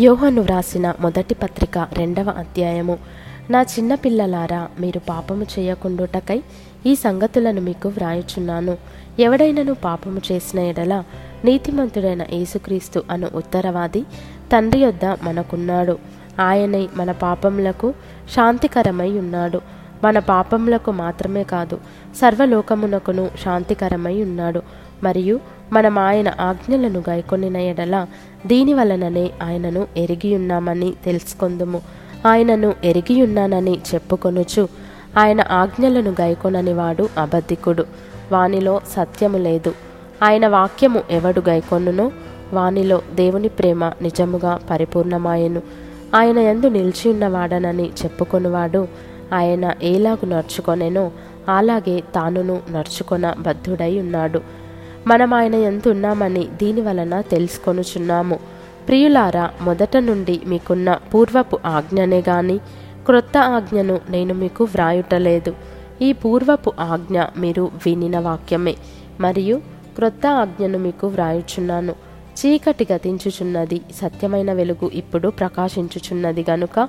యోహను వ్రాసిన మొదటి పత్రిక రెండవ అధ్యాయము. నా చిన్న పిల్లలారా మీరు పాపము చేయకుండుటకై ఈ సంగతులను మీకు వ్రాయుచున్నాను. ఎవడైనను పాపము చేసిన ఎడల నీతిమంతుడైన యేసుక్రీస్తు అను ఉత్తరవాది తండ్రి యొద్ద మనకున్నాడు. ఆయనై మన పాపములకు శాంతికరమై ఉన్నాడు. మన పాపములకు మాత్రమే కాదు సర్వలోకమునకును శాంతికరమై ఉన్నాడు. మరియు మనం ఆయన ఆజ్ఞలను గైకొనిన ఎడల దీని వలననే ఆయనను ఎరిగి ఉన్నామని తెలుసుకొందుము. ఆయనను ఎరిగి ఉన్నానని చెప్పుకొనుచు ఆయన ఆజ్ఞలను గైకొనని వాడు అబద్ధికుడు. వానిలో సత్యము లేదు. ఆయన వాక్యము ఎవడు గైకొనునో వానిలో దేవుని ప్రేమ నిజముగా పరిపూర్ణమాయెను. ఆయన ఎందు నిలిచి ఉన్నవాడనని చెప్పుకొనువాడు ఆయన ఏలాగు నడుచుకొనెనో అలాగే తానును నడుచుకొన బద్ధుడై ఉన్నాడు మనం ఆయన ఎంత ఉన్నామని దీని వలన తెలుసుకొనుచున్నాము. ప్రియులారా మొదట నుండి మీకున్న పూర్వపు ఆజ్ఞనే గాని క్రొత్త ఆజ్ఞను నేను మీకు వ్రాయుటలేదు. ఈ పూర్వపు ఆజ్ఞ మీరు వినిన వాక్యమే. మరియు క్రొత్త ఆజ్ఞను మీకు వ్రాయుచున్నాను. చీకటి గతించుచున్నది సత్యమైన వెలుగు ఇప్పుడు ప్రకాశించుచున్నది గనుక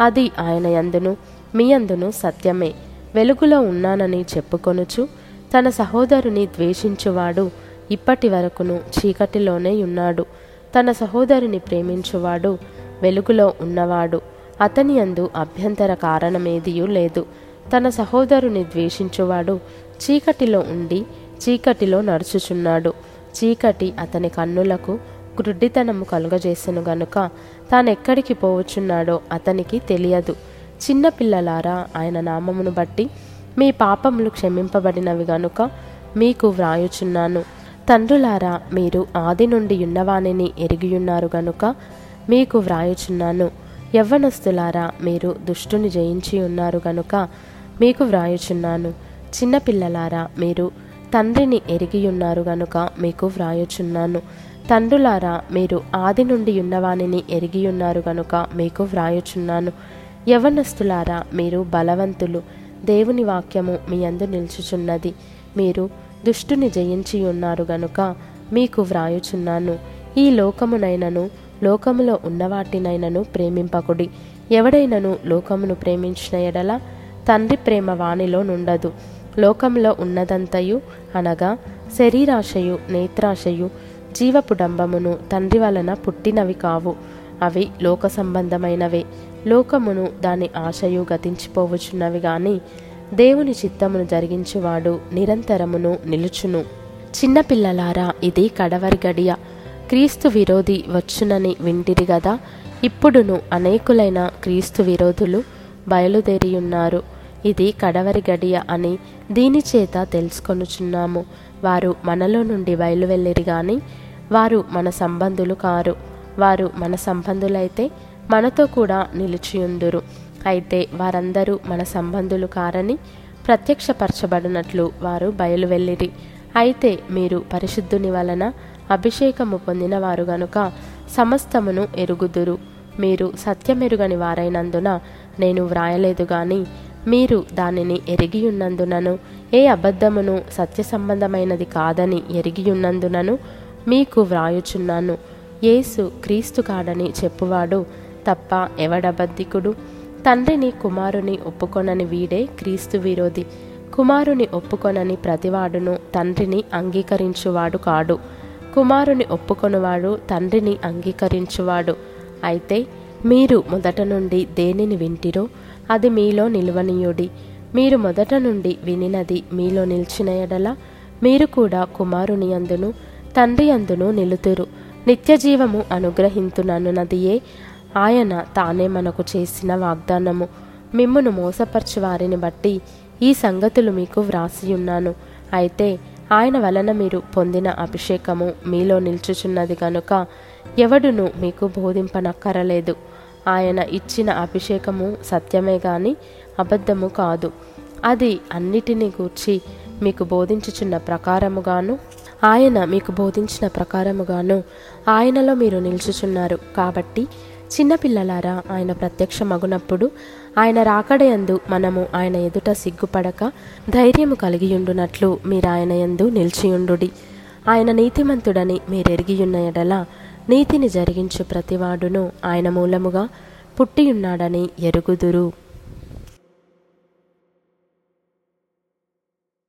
అది ఆయన యందును మీ అందును సత్యమే. వెలుగులో ఉన్నానని చెప్పుకొనుచు తన సహోదరుని ద్వేషించువాడు ఇప్పటి వరకును చీకటిలోనే ఉన్నాడు. తన సహోదరుని ప్రేమించువాడు వెలుగులో ఉన్నవాడు. అతని అందు అభ్యంతర కారణమేదియూ లేదు. తన సహోదరుని ద్వేషించువాడు చీకటిలో ఉండి చీకటిలో నడుచుచున్నాడు. చీకటి అతని కన్నులకు గ్రుడ్డితనము కలుగజేసెను గనుక తానెక్కడికి పోవచ్చున్నాడో అతనికి తెలియదు. చిన్నపిల్లలారా ఆయన నామమును బట్టి మీ పాపములు క్షమింపబడినవి గనుక మీకు వ్రాయుచున్నాను. తండ్రులారా మీరు ఆది నుండి ఉన్నవానిని ఎరిగియున్నారు గనుక మీకు వ్రాయుచున్నాను. యవ్వనస్తులారా మీరు దుష్టుని జయించి ఉన్నారు గనుక మీకు వ్రాయుచున్నాను. చిన్నపిల్లలారా మీరు తండ్రిని ఎరిగియున్నారు గనుక మీకు వ్రాయుచున్నాను. తండ్రులారా మీరు ఆది నుండి ఉన్నవానిని ఎరిగియున్నారు గనుక మీకు వ్రాయుచున్నాను. యవనస్తులారా మీరు బలవంతులు. దేవుని వాక్యము మీ అందు నిల్చుచున్నది. మీరు దుష్టుని జయించి ఉన్నారు గనుక మీకు వ్రాయుచున్నాను. ఈ లోకమునైనను లోకములో ఉన్నవాటినైనను ప్రేమింపకుడి. ఎవడైనను లోకమును ప్రేమించిన ఎడల తండ్రి ప్రేమ వాణిలో నుండదు. లోకంలో ఉన్నదంతయు అనగా శరీరాశయు నేత్రాశయు జీవపుడంబమును తండ్రి వలన పుట్టినవి కావు. అవి లోక సంబంధమైనవే. లోకమును దాని ఆశయు గతించిపోవచ్చున్నవి గాని దేవుని చిత్తమును జరిగించువాడు నిరంతరమును నిలుచును. చిన్నపిల్లలారా ఇది కడవరి గడియ. క్రీస్తు విరోధి వచ్చునని వింటిరి గదా. ఇప్పుడును అనేకులైన క్రీస్తు విరోధులు బయలుదేరియున్నారు. ఇది కడవరి గడియ అని దీని చేత తెలుసుకొనుచున్నాము. వారు మనలో నుండి బయలువెళ్ళిరి గాని వారు మన సంబంధులు కారు. వారు మన సంబంధులైతే మనతో కూడా నిలిచియుందురు. అయితే వారందరూ మన సంబంధులు కారని ప్రత్యక్షపరచబడినట్లు వారు బయలువెళ్ళిరి. అయితే మీరు పరిశుద్ధుని వలన అభిషేకము పొందినవారు గనుక సమస్తమును ఎరుగుదురు. మీరు సత్యమెరుగని వారైనందున నేను వ్రాయలేదు గాని మీరు దానిని ఎరిగియున్నందునను ఏ అబద్ధమును సత్య సంబంధమైనది కాదని ఎరిగియున్నందునను మీకు వ్రాయుచున్నాను. యేసు క్రీస్తు కాడని చెప్పువాడు తప్ప ఎవడబద్ధికుడు తండ్రిని కుమారుని ఒప్పుకొనని వీడే క్రీస్తు విరోధి. కుమారుని ఒప్పుకొనని ప్రతివాడును తండ్రిని అంగీకరించువాడు కాడు. కుమారుని ఒప్పుకొనువాడు తండ్రిని అంగీకరించువాడు. అయితే మీరు మొదట నుండి దేనిని వింటిరో అది మీలో నిల్వనీయుడి. మీరు మొదట నుండి వినినది మీలో నిలిచిన ఎడల మీరు కూడా కుమారుని అందును తండ్రి అందును నిలుతురు. నిత్యజీవము అనుగ్రహింతునన్నదియే ఆయన తానే మనకు చేసిన వాగ్దానము. మిమ్మును మోసపరచు వారిని బట్టి ఈ సంగతులు మీకు వ్రాసియున్నాను అయితే ఆయన వలన మీరు పొందిన అభిషేకము మీలో నిల్చుచున్నది కనుక ఎవడును మీకు బోధింపనక్కరలేదు. ఆయన ఇచ్చిన అభిషేకము సత్యమే గాని అబద్ధము కాదు. అది అన్నిటినీ గూర్చి మీకు బోధించుచున్న ప్రకారముగాను ఆయన మీకు బోధించిన ప్రకారముగాను ఆయనలో మీరు నిల్చుచున్నారు కాబట్టి చిన్నపిల్లలారా ఆయన ప్రత్యక్షమగునప్పుడు ఆయన రాకడయందు మనము ఆయన ఎదుట సిగ్గుపడక ధైర్యము కలిగియుండునట్లు మీరు ఆయన యందు నిలిచియుండుడి. ఆయన నీతిమంతుడని మీరెరిగియున్న ఎడల నీతిని జరిగించు ప్రతివాడును ఆయన మూలముగా పుట్టియున్నాడని ఎరుగుదురు.